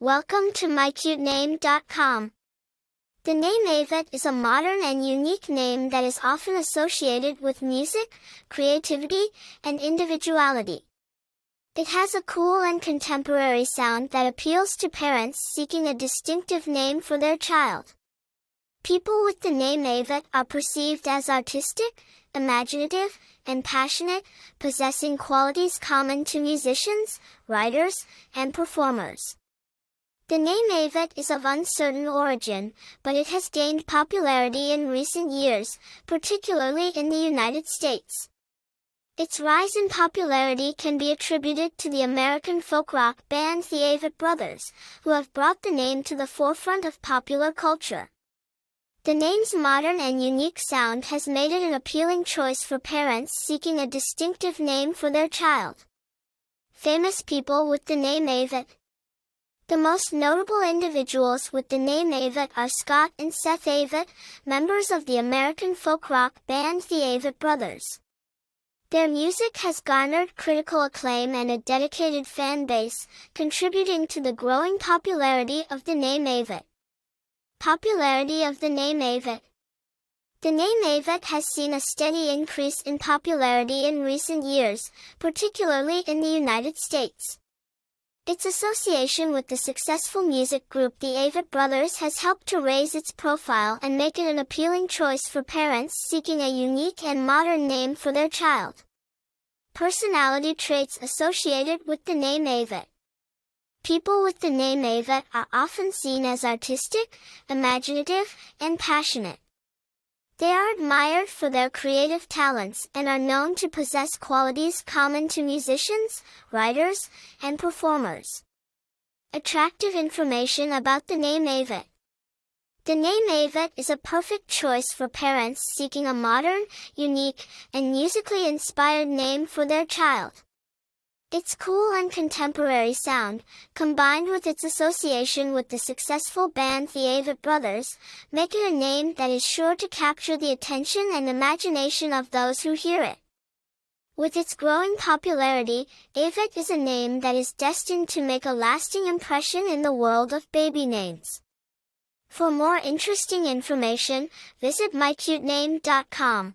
Welcome to mycutename.com. The name Avett is a modern and unique name that is often associated with music, creativity, and individuality. It has a cool and contemporary sound that appeals to parents seeking a distinctive name for their child. People with the name Avett are perceived as artistic, imaginative, and passionate, possessing qualities common to musicians, writers, and performers. The name Avett is of uncertain origin, but it has gained popularity in recent years, particularly in the United States. Its rise in popularity can be attributed to the American folk rock band the Avett Brothers, who have brought the name to the forefront of popular culture. The name's modern and unique sound has made it an appealing choice for parents seeking a distinctive name for their child. Famous people with the name Avett the most notable individuals with the name Avett are Scott and Seth Avett, members of the American folk rock band the Avett Brothers. Their music has garnered critical acclaim and a dedicated fan base, contributing to the growing popularity of the name Avett. Popularity of the name Avett The name Avett has seen a steady increase in popularity in recent years, particularly in the United States. Its association with the successful music group the Avett Brothers has helped to raise its profile and make it an appealing choice for parents seeking a unique and modern name for their child. Personality traits associated with the name Avett. People with the name Avett are often seen as artistic, imaginative, and passionate. They are admired for their creative talents and are known to possess qualities common to musicians, writers, and performers. Attractive information about the name Avett. The name Avett is a perfect choice for parents seeking a modern, unique, and musically inspired name for their child. Its cool and contemporary sound, combined with its association with the successful band the Avett Brothers, make it a name that is sure to capture the attention and imagination of those who hear it. With its growing popularity, Avett is a name that is destined to make a lasting impression in the world of baby names. For more interesting information, visit mycutename.com.